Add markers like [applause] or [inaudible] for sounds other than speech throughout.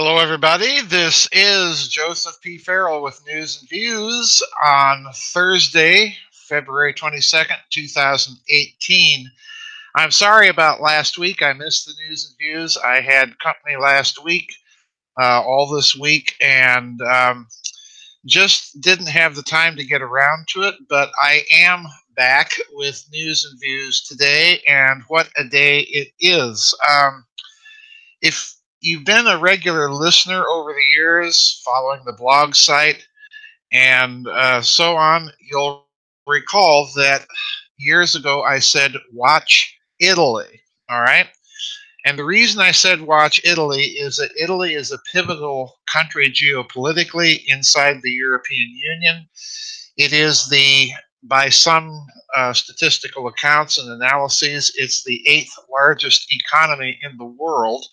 Hello, everybody. This is Joseph P. Farrell with News and Views on Thursday, February 22nd, 2018. I'm sorry about last week. I missed the news and views. I had company last week, uh, all this week, and um, just didn't have the time to get around to it. But I am back with news and views today, and what a day it is. Um, if you've been a regular listener over the years, following the blog site and uh, so on, you'll recall that years ago I said, watch Italy. All right. And the reason I said watch Italy is that Italy is a pivotal country geopolitically inside the European Union. It is the, by some uh, statistical accounts and analyses, it's the eighth largest economy in the world.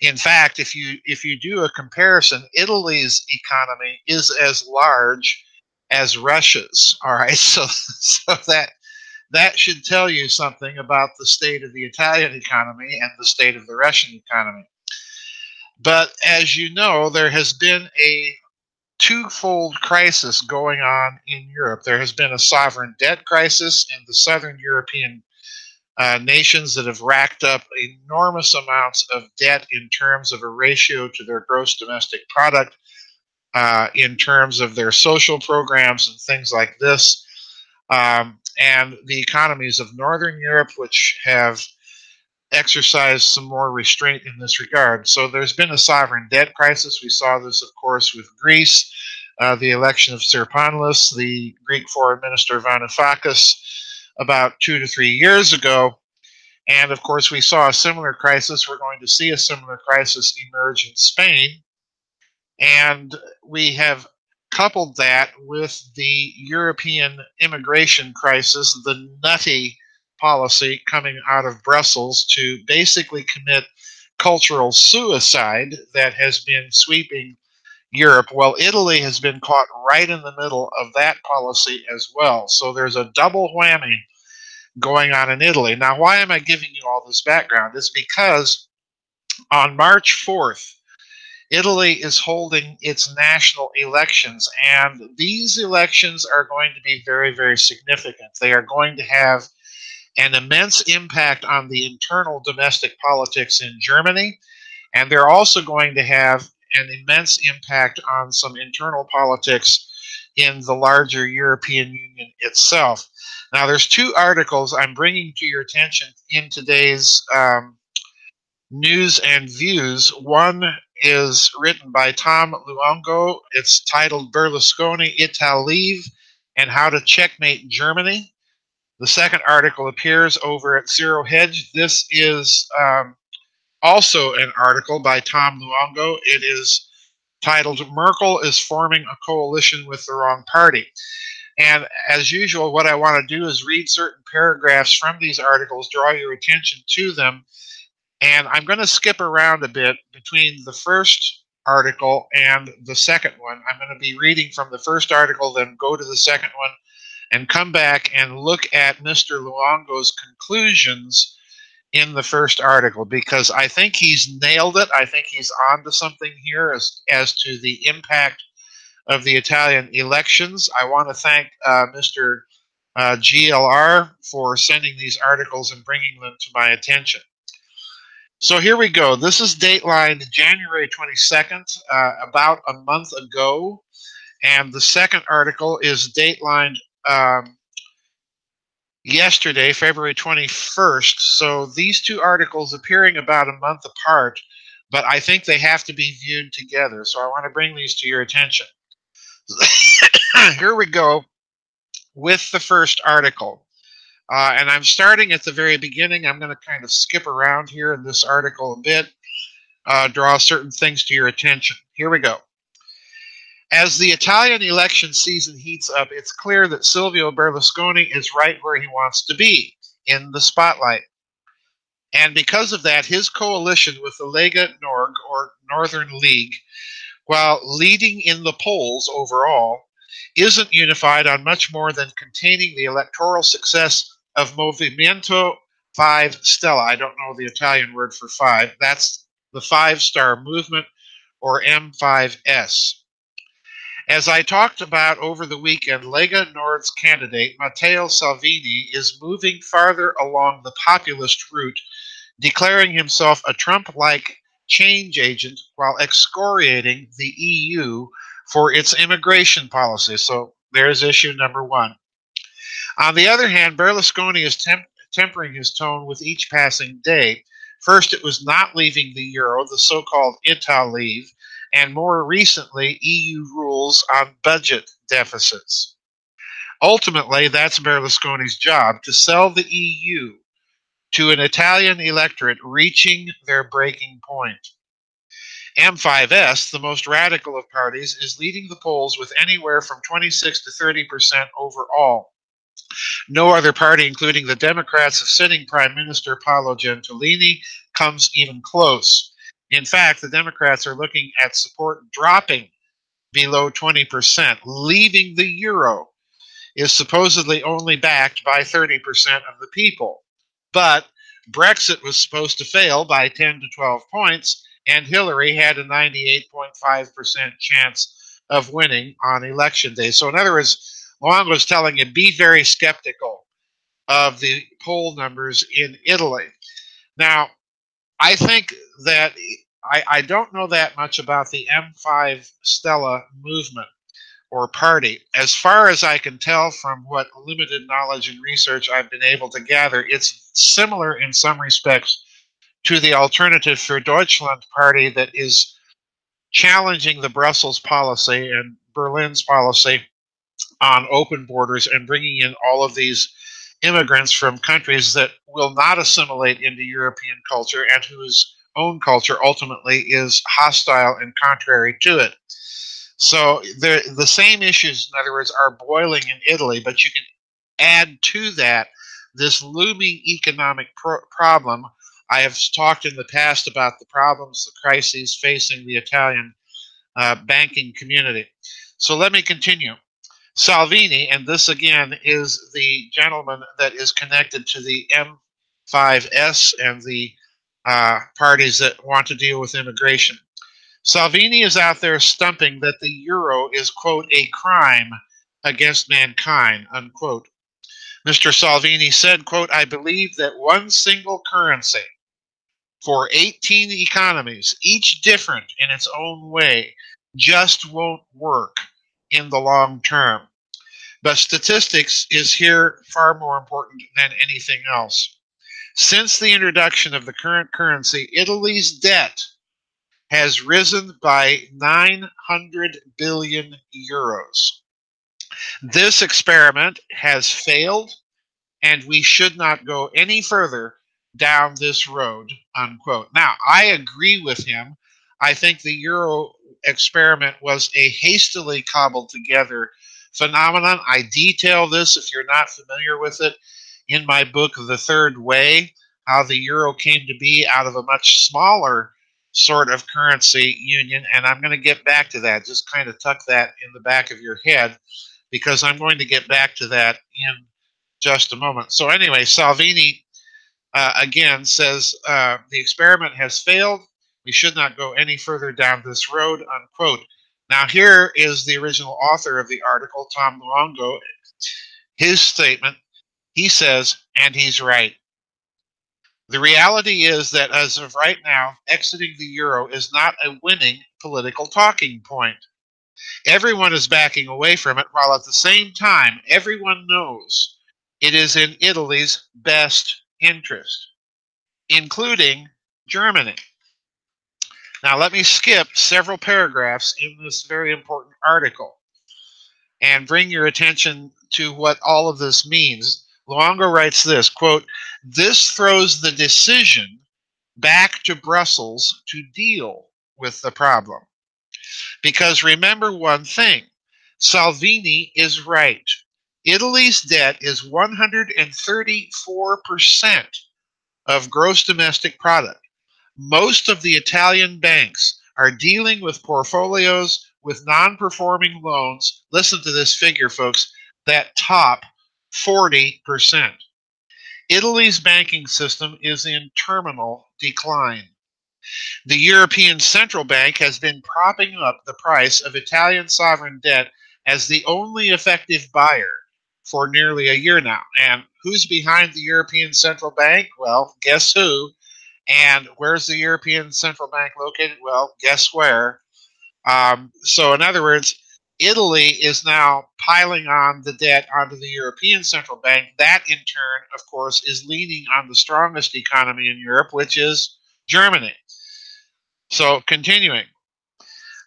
In fact, if you if you do a comparison, Italy's economy is as large as Russia's. All right, [laughs] so so that that should tell you something about the state of the Italian economy and the state of the Russian economy. But as you know, there has been a twofold crisis going on in Europe. There has been a sovereign debt crisis in the southern European uh, nations that have racked up enormous amounts of debt in terms of a ratio to their gross domestic product, uh, in terms of their social programs and things like this. Um, and the economies of Northern Europe, which have exercised some more restraint in this regard. So there's been a sovereign debt crisis. We saw this, of course, with Greece, uh, the election of Tsipras, the Greek foreign minister Varoufakis, about two to three years ago. And of course, we saw a similar crisis. We're going to see a similar crisis emerge in Spain. And we have coupled that with the European immigration crisis, the nutty policy coming out of Brussels to basically commit cultural suicide that has been sweeping Europe. Well, Italy has been caught right in the middle of that policy as well. So there's a double whammy going on in Italy. Now, why am I giving you all this background? It's because on March 4th, Italy is holding its national elections, and these elections are going to be very, very significant. They are going to have an immense impact on the internal domestic politics in Germany, and they're also going to have an immense impact on some internal politics in the larger European Union itself. Now, there's two articles I'm bringing to your attention in today's um, news and views. One is written by Tom Luongo. It's titled Berlusconi Italeave and How to Checkmate Germany. The second article appears over at Zero Hedge. This is um, also an article by Tom Luongo. It is titled Merkel is Forming a Coalition with the Wrong Party. And as usual, what I want to do is read certain paragraphs from these articles, draw your attention to them, and I'm going to skip around a bit between the first article and the second one. I'm going to be reading from the first article, then go to the second one, and come back and look at Mr. Luongo's conclusions in the first article because I think he's nailed it. I think he's onto something here as, as to the impact of the Italian elections. I want to thank uh, Mr. Uh, GLR for sending these articles and bringing them to my attention. So here we go. This is dateline January 22nd, uh, about a month ago. And the second article is dateline um, yesterday, February 21st. So these two articles appearing about a month apart, but I think they have to be viewed together. So I want to bring these to your attention. [coughs] Here we go with the first article. Uh, and I'm starting at the very beginning. I'm going to kind of skip around here in this article a bit, uh, draw certain things to your attention. Here we go. As the Italian election season heats up, it's clear that Silvio Berlusconi is right where he wants to be, in the spotlight. And because of that, his coalition with the Lega Nord, or Northern League, while leading in the polls overall, isn't unified on much more than containing the electoral success of Movimento 5 Stella. I don't know the Italian word for five. That's the five star movement or M5S. As I talked about over the weekend, Lega Nord's candidate, Matteo Salvini, is moving farther along the populist route, declaring himself a Trump like change agent while excoriating the EU for its immigration policy. So there's issue number one. On the other hand, Berlusconi is temp- tempering his tone with each passing day. First, it was not leaving the euro, the so called Italeave, and more recently, EU rules on budget deficits. Ultimately, that's Berlusconi's job to sell the EU to an Italian electorate reaching their breaking point. M5S, the most radical of parties, is leading the polls with anywhere from 26 to 30 percent overall. No other party, including the Democrats of sitting Prime Minister Paolo Gentiloni, comes even close. In fact, the Democrats are looking at support dropping below 20%, leaving the euro is supposedly only backed by 30% of the people. But Brexit was supposed to fail by 10 to 12 points, and Hillary had a 98.5% chance of winning on election day. So, in other words, Luongo was telling you be very skeptical of the poll numbers in Italy. Now, I think that I, I don't know that much about the M5 Stella movement or party. As far as I can tell from what limited knowledge and research I've been able to gather, it's similar in some respects to the Alternative for Deutschland party that is challenging the Brussels policy and Berlin's policy on open borders and bringing in all of these immigrants from countries that will not assimilate into European culture and whose own culture ultimately is hostile and contrary to it. So the same issues, in other words, are boiling in Italy, but you can add to that this looming economic pro- problem. I have talked in the past about the problems, the crises facing the Italian uh, banking community. So let me continue. Salvini, and this again is the gentleman that is connected to the M5S and the uh, parties that want to deal with immigration. Salvini is out there stumping that the euro is, quote, a crime against mankind, unquote. Mr. Salvini said, quote, I believe that one single currency for 18 economies, each different in its own way, just won't work in the long term. But statistics is here far more important than anything else. Since the introduction of the current currency, Italy's debt has risen by 900 billion euros. This experiment has failed, and we should not go any further down this road, unquote. Now, I agree with him. I think the euro experiment was a hastily cobbled together phenomenon. I detail this if you're not familiar with it in my book, The Third Way, how the euro came to be out of a much smaller sort of currency union. And I'm going to get back to that. Just kind of tuck that in the back of your head because I'm going to get back to that in just a moment. So, anyway, Salvini uh, again says uh, the experiment has failed. We should not go any further down this road, unquote. Now, here is the original author of the article, Tom Luongo. His statement he says, and he's right. The reality is that as of right now, exiting the euro is not a winning political talking point. Everyone is backing away from it, while at the same time, everyone knows it is in Italy's best interest, including Germany. Now, let me skip several paragraphs in this very important article and bring your attention to what all of this means Luongo writes this quote, This throws the decision back to Brussels to deal with the problem. Because remember one thing Salvini is right. Italy's debt is 134% of gross domestic product. Most of the Italian banks are dealing with portfolios with non performing loans. Listen to this figure, folks, that top 40%. Italy's banking system is in terminal decline. The European Central Bank has been propping up the price of Italian sovereign debt as the only effective buyer for nearly a year now. And who's behind the European Central Bank? Well, guess who? And where's the European Central Bank located? Well, guess where? Um, so, in other words, Italy is now piling on the debt onto the European Central Bank. That, in turn, of course, is leaning on the strongest economy in Europe, which is Germany. So, continuing,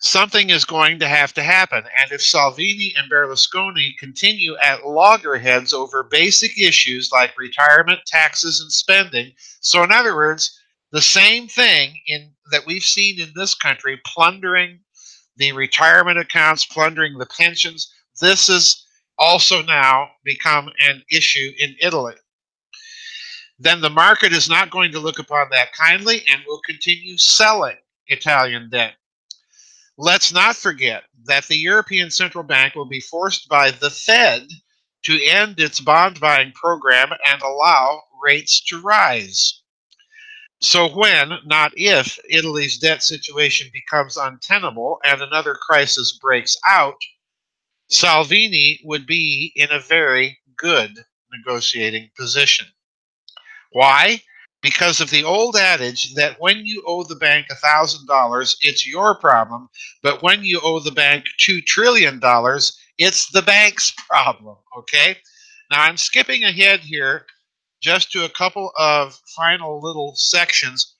something is going to have to happen. And if Salvini and Berlusconi continue at loggerheads over basic issues like retirement, taxes, and spending, so in other words, the same thing in that we've seen in this country, plundering the retirement accounts, plundering the pensions, this has also now become an issue in Italy then the market is not going to look upon that kindly and will continue selling Italian debt. Let's not forget that the European Central Bank will be forced by the Fed to end its bond buying program and allow rates to rise. So, when, not if, Italy's debt situation becomes untenable and another crisis breaks out, Salvini would be in a very good negotiating position. Why? because of the old adage that when you owe the bank $1,000, it's your problem, but when you owe the bank $2 trillion, it's the bank's problem. Okay? Now I'm skipping ahead here just to a couple of final little sections.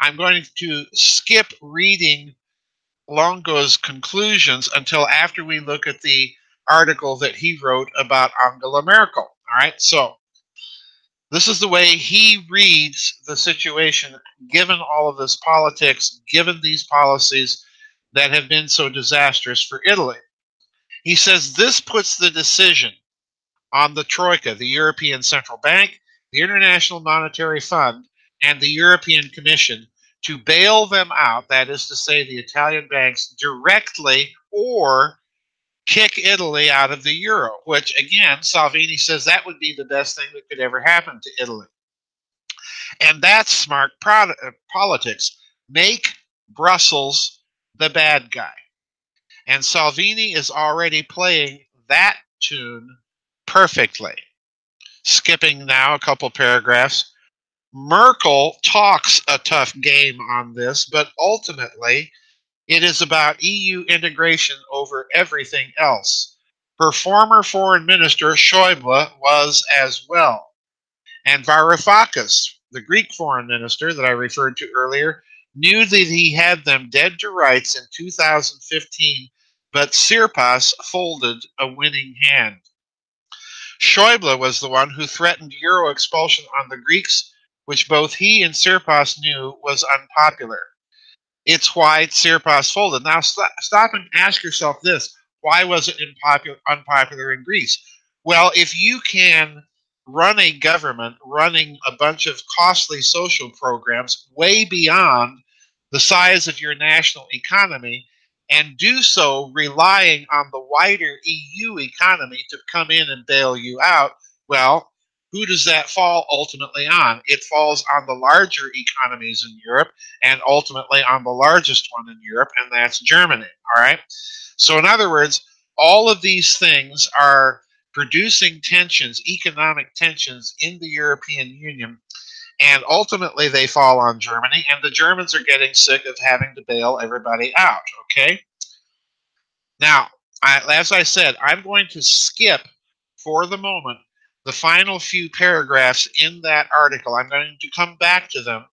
I'm going to skip reading Luongo's conclusions until after we look at the article that he wrote about Angela Merkel. All right, so this is the way he reads the situation, given all of this politics, given these policies that have been so disastrous for Italy. He says this puts the decision on the Troika, the European Central Bank, the International Monetary Fund, and the European Commission to bail them out, that is to say, the Italian banks directly or kick Italy out of the euro, which again, Salvini says that would be the best thing that could ever happen to Italy. And that's smart uh, politics. Make Brussels the bad guy. And Salvini is already playing that tune perfectly. Skipping now a couple paragraphs. Merkel talks a tough game on this, but ultimately, it is about EU integration over everything else. Her former foreign minister, Schäuble, was as well. And Varoufakis, the Greek foreign minister that I referred to earlier, knew that he had them dead to rights in 2015, but Tsipras folded a winning hand. Schäuble was the one who threatened Euro expulsion on the Greeks, which both he and Tsipras knew was unpopular. It's why Tsipras folded. Now st- stop and ask yourself this: Why was it unpopular, unpopular in Greece? Well, if you can run a government running a bunch of costly social programs way beyond the size of your national economy, and do so relying on the wider EU economy to come in and bail you out, well, who does that fall ultimately on? It falls on the larger economies in Europe and ultimately on the largest one in Europe, and that's Germany. All right. So, in other words, all of these things are producing tensions, economic tensions in the European Union, and ultimately they fall on Germany, and the Germans are getting sick of having to bail everybody out. Okay. Now, I, as I said, I'm going to skip for the moment the final few paragraphs in that article. I'm going to come back to them,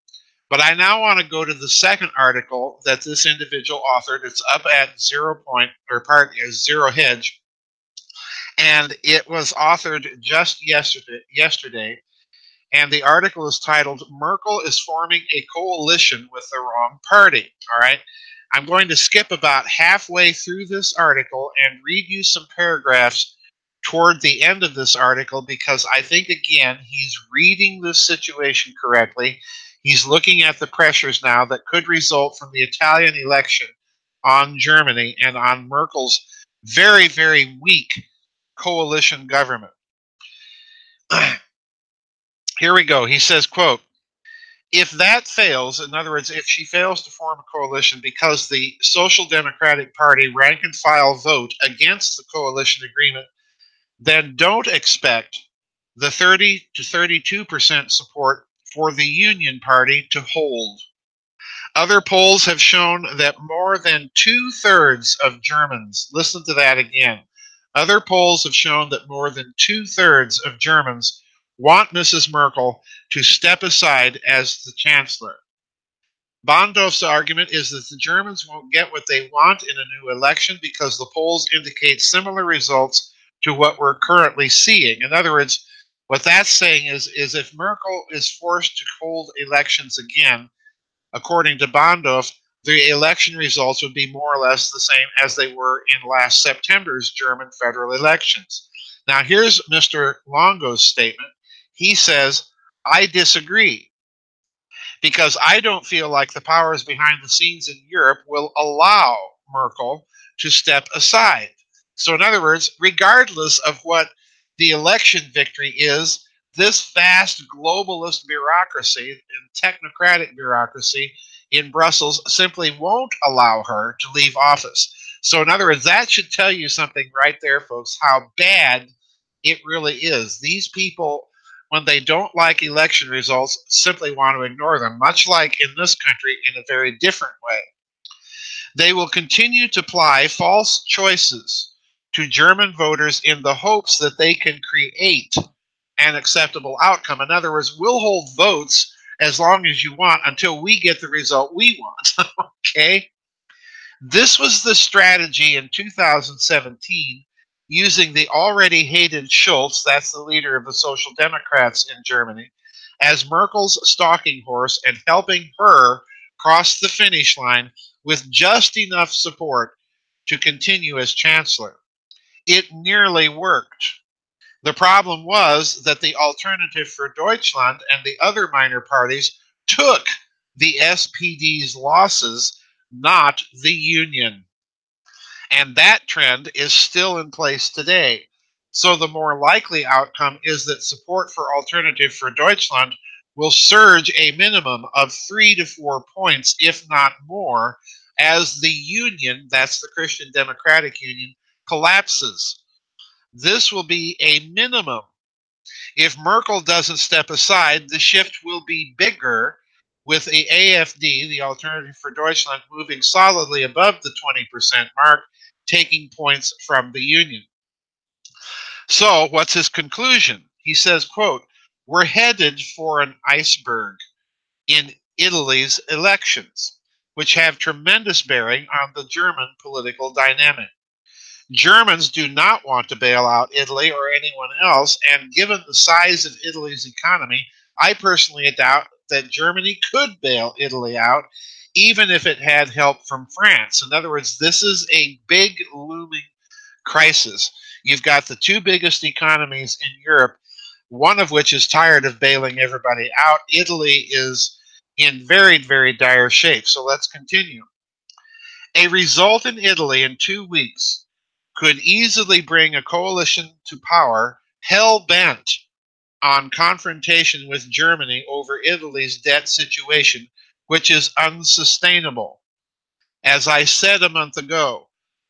but I now want to go to the second article that this individual authored. It's up at zero point or part is zero hedge, and it was authored just yesterday. Yesterday, and the article is titled "Merkel is forming a coalition with the wrong party." All right. I'm going to skip about halfway through this article and read you some paragraphs toward the end of this article because I think, again, he's reading this situation correctly. He's looking at the pressures now that could result from the Italian election on Germany and on Merkel's very, very weak coalition government. [clears throat] Here we go. He says, quote, if that fails, in other words, if she fails to form a coalition because the Social Democratic Party rank and file vote against the coalition agreement, then don't expect the 30 to 32% support for the Union Party to hold. Other polls have shown that more than two thirds of Germans, listen to that again. Other polls have shown that more than two thirds of Germans want Mrs. Merkel to step aside as the chancellor. Bondorf's argument is that the Germans won't get what they want in a new election because the polls indicate similar results to what we're currently seeing. In other words, what that's saying is, is if Merkel is forced to hold elections again, according to Bondorf, the election results would be more or less the same as they were in last September's German federal elections. Now, here's Mr. Luongo's statement. He says, I disagree because I don't feel like the powers behind the scenes in Europe will allow Merkel to step aside. So, in other words, regardless of what the election victory is, this vast globalist bureaucracy and technocratic bureaucracy in Brussels simply won't allow her to leave office. So, in other words, that should tell you something right there, folks, how bad it really is. These people, when they don't like election results, simply want to ignore them, much like in this country in a very different way. They will continue to apply false choices to German voters in the hopes that they can create an acceptable outcome. In other words, we'll hold votes as long as you want until we get the result we want. [laughs] okay? This was the strategy in 2017 using the already hated Schulz, that's the leader of the Social Democrats in Germany, as Merkel's stalking horse and helping her cross the finish line with just enough support to continue as chancellor it nearly worked. The problem was that the Alternative for Deutschland and the other minor parties took the SPD's losses, not the Union. And that trend is still in place today. So the more likely outcome is that support for Alternative for Deutschland will surge a minimum of three to four points, if not more, as the Union, that's the Christian Democratic Union, collapses. This will be a minimum. If Merkel doesn't step aside, the shift will be bigger with the AFD, the Alternative for Deutschland, moving solidly above the 20% mark, taking points from the Union. So, what's his conclusion? He says, quote, we're headed for an iceberg in Italy's elections, which have tremendous bearing on the German political dynamic. Germans do not want to bail out Italy or anyone else, and given the size of Italy's economy, I personally doubt that Germany could bail Italy out, even if it had help from France. In other words, this is a big looming crisis. You've got the two biggest economies in Europe, one of which is tired of bailing everybody out. Italy is in very, very dire shape. So let's continue. A result in Italy in two weeks could easily bring a coalition to power hell bent on confrontation with Germany over Italy's debt situation, which is unsustainable. As I said a month ago,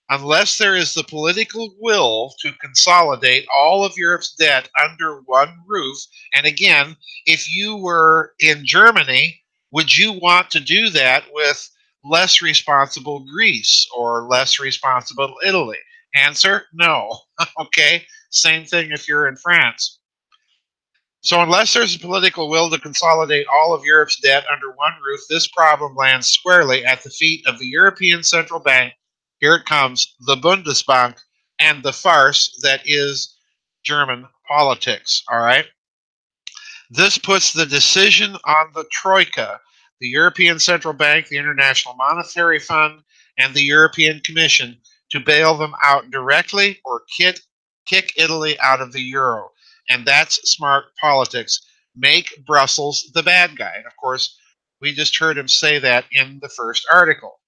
unless there is the political will to consolidate all of Europe's debt under one roof, and again, if you were in Germany, would you want to do that with less responsible Greece or less responsible Italy? Answer no. [laughs] okay, same thing if you're in France. So, unless there's a political will to consolidate all of Europe's debt under one roof, this problem lands squarely at the feet of the European Central Bank. Here it comes the Bundesbank and the farce that is German politics. All right. This puts the decision on the Troika, the European Central Bank, the International Monetary Fund, and the European Commission to bail them out directly or kick, kick Italy out of the euro. And that's smart politics. Make Brussels the bad guy. And of course, we just heard him say that in the first article.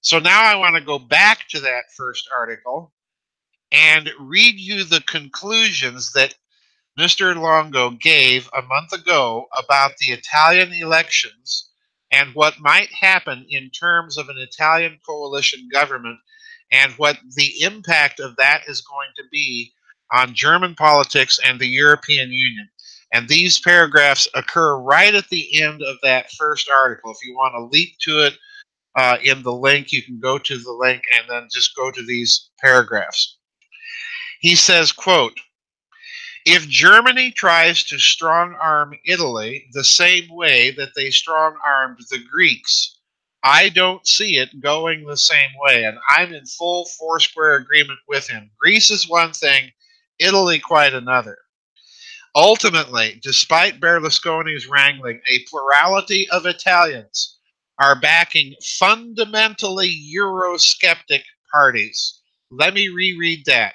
So now I want to go back to that first article and read you the conclusions that Mr. Luongo gave a month ago about the Italian elections and what might happen in terms of an Italian coalition government and what the impact of that is going to be on German politics and the European Union. And these paragraphs occur right at the end of that first article. If you want to leap to it uh, in the link, you can go to the link and then just go to these paragraphs. He says, quote, if Germany tries to strong arm Italy the same way that they strong armed the Greeks, I don't see it going the same way. And I'm in full four square agreement with him. Greece is one thing, Italy quite another. Ultimately, despite Berlusconi's wrangling, a plurality of Italians are backing fundamentally Eurosceptic parties. Let me reread that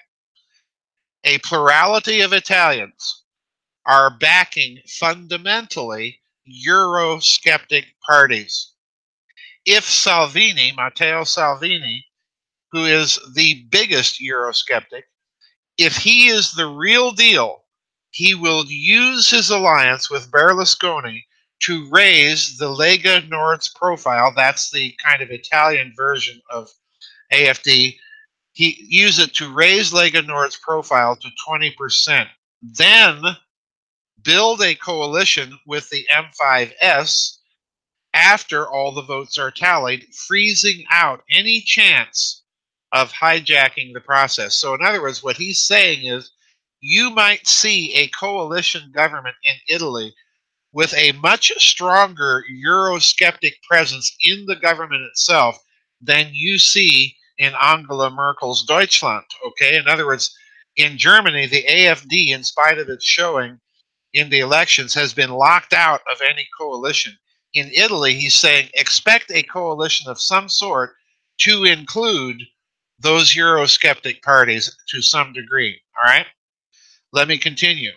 a plurality of Italians are backing fundamentally Eurosceptic parties. If Salvini, Matteo Salvini, who is the biggest Eurosceptic, if he is the real deal, he will use his alliance with Berlusconi to raise the Lega Nord's profile. That's the kind of Italian version of AFD he used it to raise Lega Nord's profile to 20%. Then build a coalition with the M5S after all the votes are tallied, freezing out any chance of hijacking the process. So, in other words, what he's saying is you might see a coalition government in Italy with a much stronger Eurosceptic presence in the government itself than you see in Angela Merkel's Deutschland. Okay, in other words, in Germany, the AFD, in spite of its showing in the elections, has been locked out of any coalition. In Italy, he's saying expect a coalition of some sort to include those Eurosceptic parties to some degree. All right, let me continue.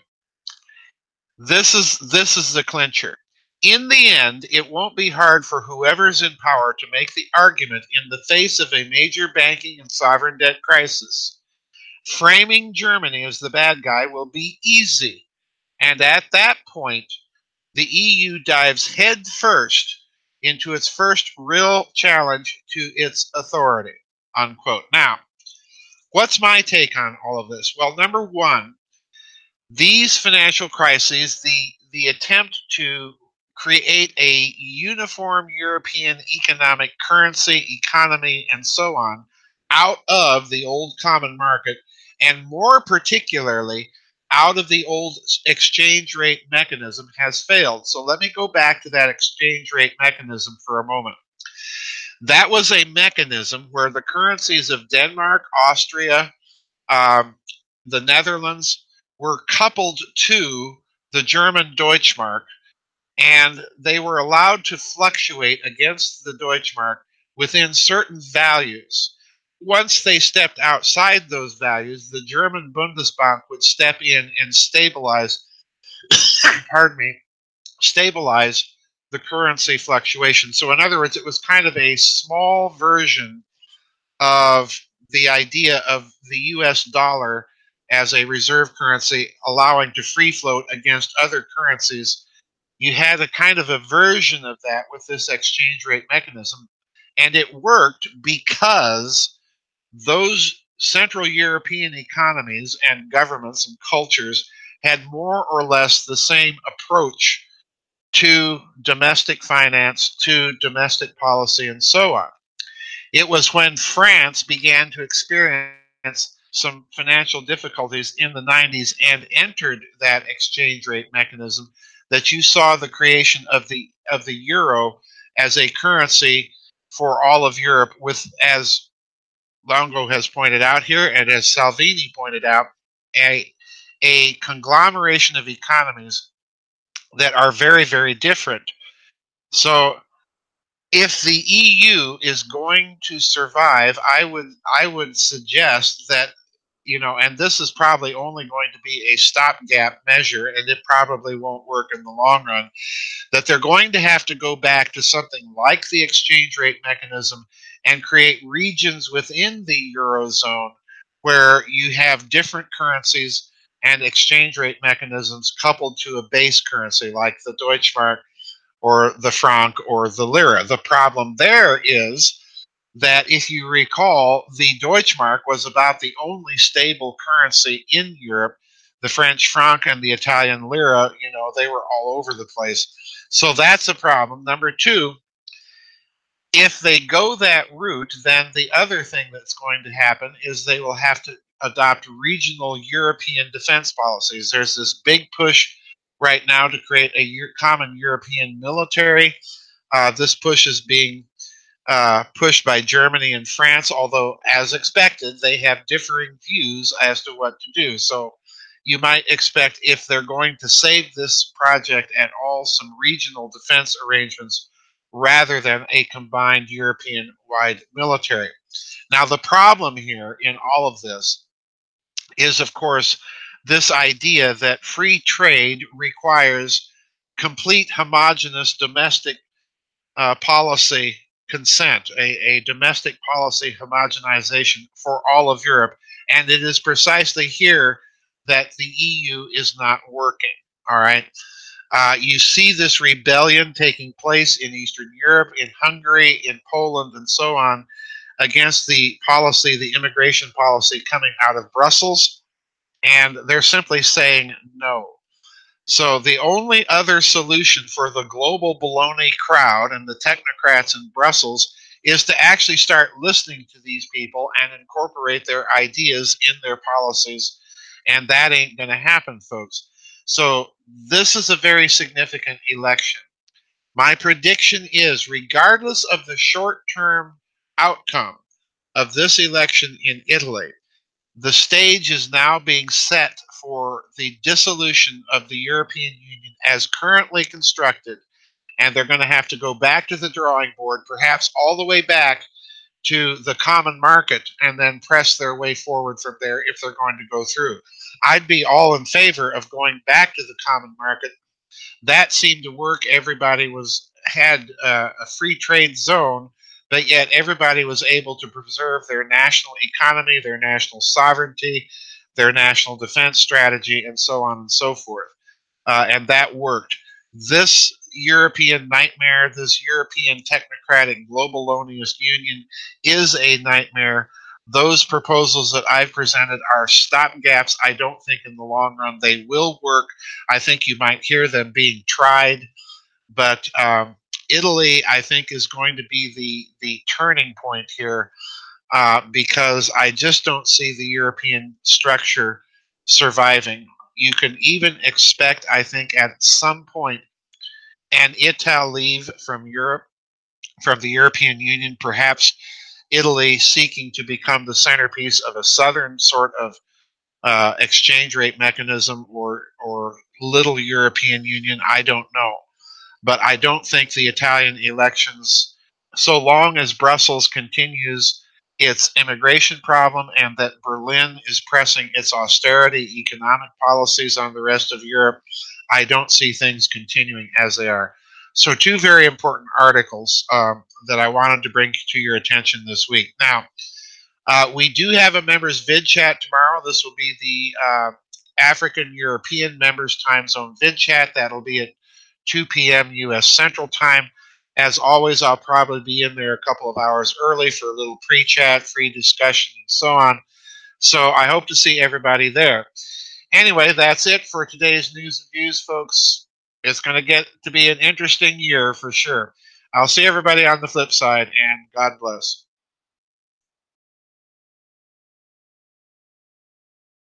This is this is the clincher in the end, it won't be hard for whoever's in power to make the argument in the face of a major banking and sovereign debt crisis. Framing Germany as the bad guy will be easy. And at that point, the EU dives headfirst into its first real challenge to its authority. Unquote. Now, what's my take on all of this? Well, number one, these financial crises, the the attempt to create a uniform European economic currency, economy, and so on out of the old common market, and more particularly out of the old exchange rate mechanism has failed. So let me go back to that exchange rate mechanism for a moment. That was a mechanism where the currencies of Denmark, Austria, um, the Netherlands were coupled to the German Deutschmark and they were allowed to fluctuate against the Deutschmark within certain values. Once they stepped outside those values, the German Bundesbank would step in and stabilize, [coughs] pardon me, stabilize the currency fluctuation. So, in other words, it was kind of a small version of the idea of the US dollar as a reserve currency, allowing to free float against other currencies you had a kind of a version of that with this exchange rate mechanism. And it worked because those Central European economies and governments and cultures had more or less the same approach to domestic finance, to domestic policy, and so on. It was when France began to experience some financial difficulties in the 90s and entered that exchange rate mechanism that you saw the creation of the of the euro as a currency for all of Europe, with as Luongo has pointed out here, and as Salvini pointed out, a a conglomeration of economies that are very very different. So if the EU is going to survive, I would I would suggest that you know, and this is probably only going to be a stopgap measure, and it probably won't work in the long run. That they're going to have to go back to something like the exchange rate mechanism and create regions within the eurozone where you have different currencies and exchange rate mechanisms coupled to a base currency like the Deutschmark or the franc or the lira. The problem there is that if you recall, the Deutschmark was about the only stable currency in Europe. The French franc and the Italian lira, you know, they were all over the place. So that's a problem. Number two, if they go that route, then the other thing that's going to happen is they will have to adopt regional European defense policies. There's this big push right now to create a common European military. Uh, this push is being uh, pushed by Germany and France, although, as expected, they have differing views as to what to do. So, you might expect if they're going to save this project at all, some regional defense arrangements rather than a combined European wide military. Now, the problem here in all of this is, of course, this idea that free trade requires complete homogenous domestic uh, policy consent, a, a domestic policy homogenization for all of Europe. And it is precisely here that the EU is not working. All right. Uh, you see this rebellion taking place in Eastern Europe, in Hungary, in Poland, and so on against the policy, the immigration policy coming out of Brussels. And they're simply saying no. So the only other solution for the global baloney crowd and the technocrats in Brussels is to actually start listening to these people and incorporate their ideas in their policies. And that ain't going to happen, folks. So this is a very significant election. My prediction is, regardless of the short term outcome of this election in Italy, the stage is now being set for the dissolution of the European Union as currently constructed, and they're going to have to go back to the drawing board, perhaps all the way back to the common market, and then press their way forward from there if they're going to go through. I'd be all in favor of going back to the common market. That seemed to work. Everybody was had uh, a free trade zone, but yet everybody was able to preserve their national economy, their national sovereignty, their national defense strategy, and so on and so forth. Uh, and that worked. This European nightmare, this European technocratic globalonious union is a nightmare. Those proposals that I've presented are stopgaps. I don't think in the long run they will work. I think you might hear them being tried, but um, Italy, I think, is going to be the the turning point here uh, because I just don't see the European structure surviving. You can even expect, I think, at some point, an Italeave from Europe, from the European Union, perhaps Italy seeking to become the centerpiece of a southern sort of uh, exchange rate mechanism or or little European Union. I don't know, but I don't think the Italian elections, so long as Brussels continues its immigration problem and that Berlin is pressing its austerity economic policies on the rest of Europe, I don't see things continuing as they are. So, two very important articles um, that I wanted to bring to your attention this week. Now, uh, we do have a members vid chat tomorrow. This will be the uh, African European members time zone vid chat. That'll be at 2 p.m. U.S. Central Time. As always, I'll probably be in there a couple of hours early for a little pre chat, free discussion, and so on. So I hope to see everybody there. Anyway, that's it for today's news and views, folks. It's going to get to be an interesting year for sure. I'll see everybody on the flip side, and God bless.